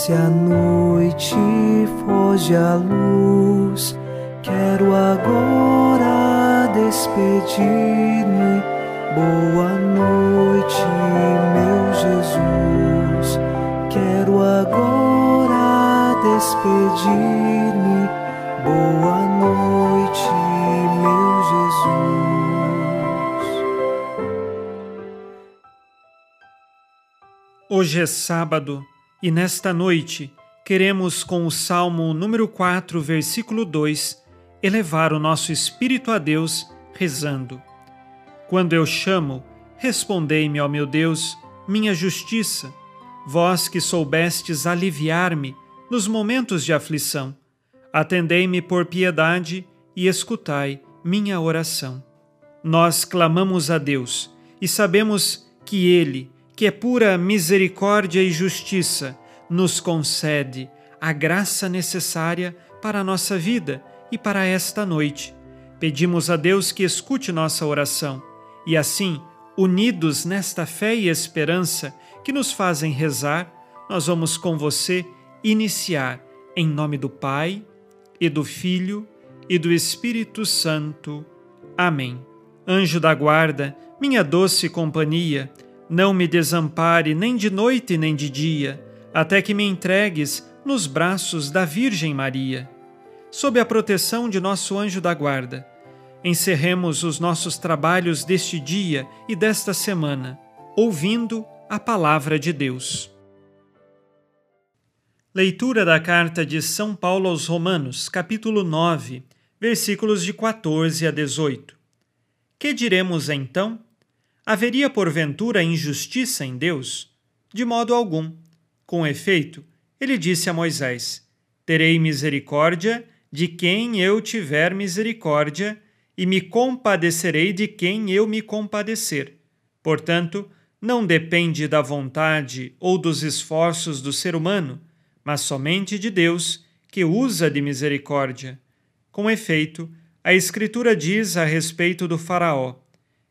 Desce a noite, foge a luz. Quero agora despedir-me. Boa noite, meu Jesus. Quero agora despedir-me. Boa noite, meu Jesus. Hoje é sábado e nesta noite queremos, com o Salmo número 4, versículo 2, elevar o nosso espírito a Deus rezando. Quando eu chamo, respondei-me, ó meu Deus, minha justiça, vós que soubestes aliviar-me nos momentos de aflição. Atendei-me por piedade e escutai minha oração. Nós clamamos a Deus e sabemos que Ele, que é pura misericórdia e justiça, nos concede a graça necessária para a nossa vida e para esta noite. Pedimos a Deus que escute nossa oração e assim, unidos nesta fé e esperança que nos fazem rezar, nós vamos com você iniciar em nome do Pai e do Filho e do Espírito Santo. Amém. Anjo da guarda, minha doce companhia, não me desampare nem de noite nem de dia, até que me entregues nos braços da Virgem Maria. Sob a proteção de nosso anjo da guarda, encerremos os nossos trabalhos deste dia e desta semana, ouvindo a palavra de Deus. Leitura da carta de São Paulo aos Romanos, capítulo 9, versículos de 14 a 18. Que diremos então? Haveria porventura injustiça em Deus? De modo algum. Com efeito, ele disse a Moisés: Terei misericórdia de quem eu tiver misericórdia, e me compadecerei de quem eu me compadecer. Portanto, não depende da vontade ou dos esforços do ser humano, mas somente de Deus, que usa de misericórdia. Com efeito, a Escritura diz a respeito do Faraó: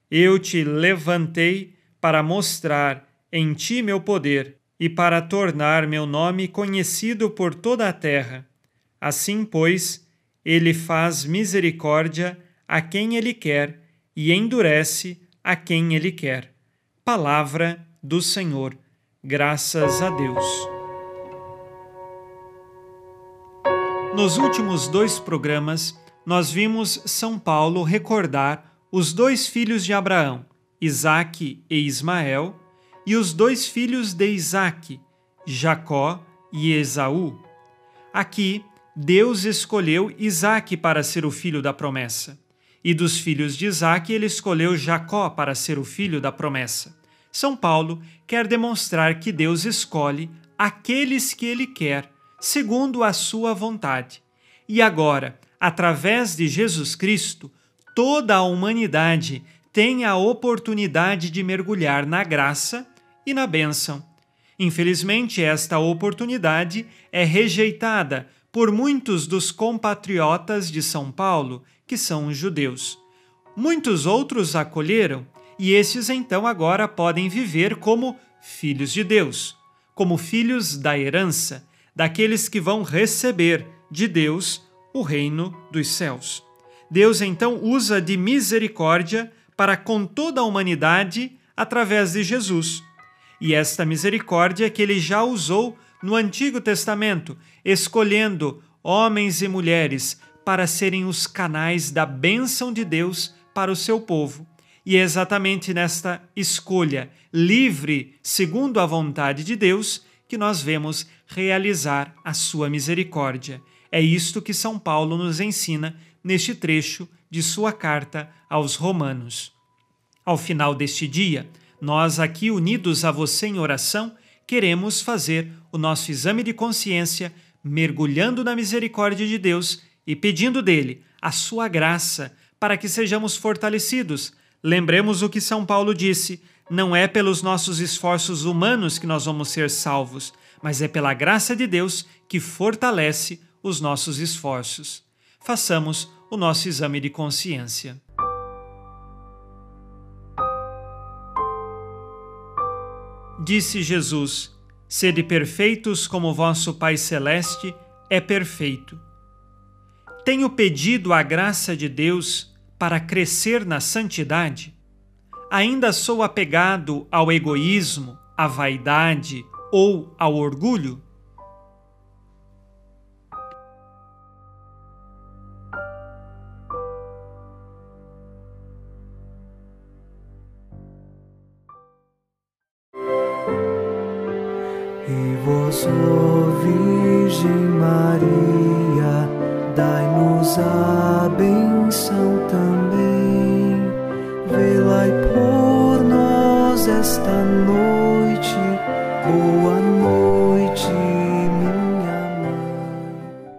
eu te levantei para mostrar em ti meu poder e para tornar meu nome conhecido por toda a terra. Assim, pois, ele faz misericórdia a quem ele quer e endurece a quem ele quer. Palavra do Senhor. Graças a Deus. Nos últimos dois programas, nós vimos São Paulo recordar os dois filhos de Abraão, Isaque e Ismael, e os dois filhos de Isaque, Jacó e Esaú. Aqui, Deus escolheu Isaque para ser o filho da promessa. E dos filhos de Isaque, ele escolheu Jacó para ser o filho da promessa. São Paulo quer demonstrar que Deus escolhe aqueles que ele quer, segundo a sua vontade. E agora, através de Jesus Cristo, toda a humanidade tem a oportunidade de mergulhar na graça e na bênção. Infelizmente, esta oportunidade é rejeitada por muitos dos compatriotas de São Paulo, que são os judeus. Muitos outros acolheram, e estes então agora podem viver como filhos de Deus, como filhos da herança, daqueles que vão receber de Deus o reino dos céus. Deus então usa de misericórdia para com toda a humanidade através de Jesus. E esta misericórdia que ele já usou no Antigo Testamento, escolhendo homens e mulheres para serem os canais da bênção de Deus para o seu povo. E é exatamente nesta escolha livre, segundo a vontade de Deus, que nós vemos realizar a sua misericórdia. É isto que São Paulo nos ensina neste trecho de sua carta aos Romanos. Ao final deste dia, nós aqui unidos a você em oração, queremos fazer o nosso exame de consciência, mergulhando na misericórdia de Deus e pedindo dele a sua graça para que sejamos fortalecidos. Lembremos o que São Paulo disse: não é pelos nossos esforços humanos que nós vamos ser salvos, mas é pela graça de Deus que fortalece os nossos esforços façamos o nosso exame de consciência. Disse Jesus: Sede perfeitos como vosso Pai Celeste é perfeito. Tenho pedido a graça de Deus para crescer na santidade? Ainda sou apegado ao egoísmo, à vaidade ou ao orgulho? Maria, dai-nos a benção também. Velai por nós esta noite. Boa noite, minha mãe.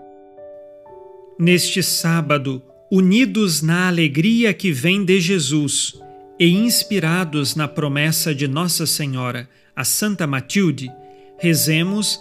Neste sábado, unidos na alegria que vem de Jesus e inspirados na promessa de Nossa Senhora, a Santa Matilde, rezemos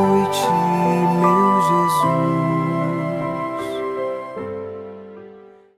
ti, meu Jesus.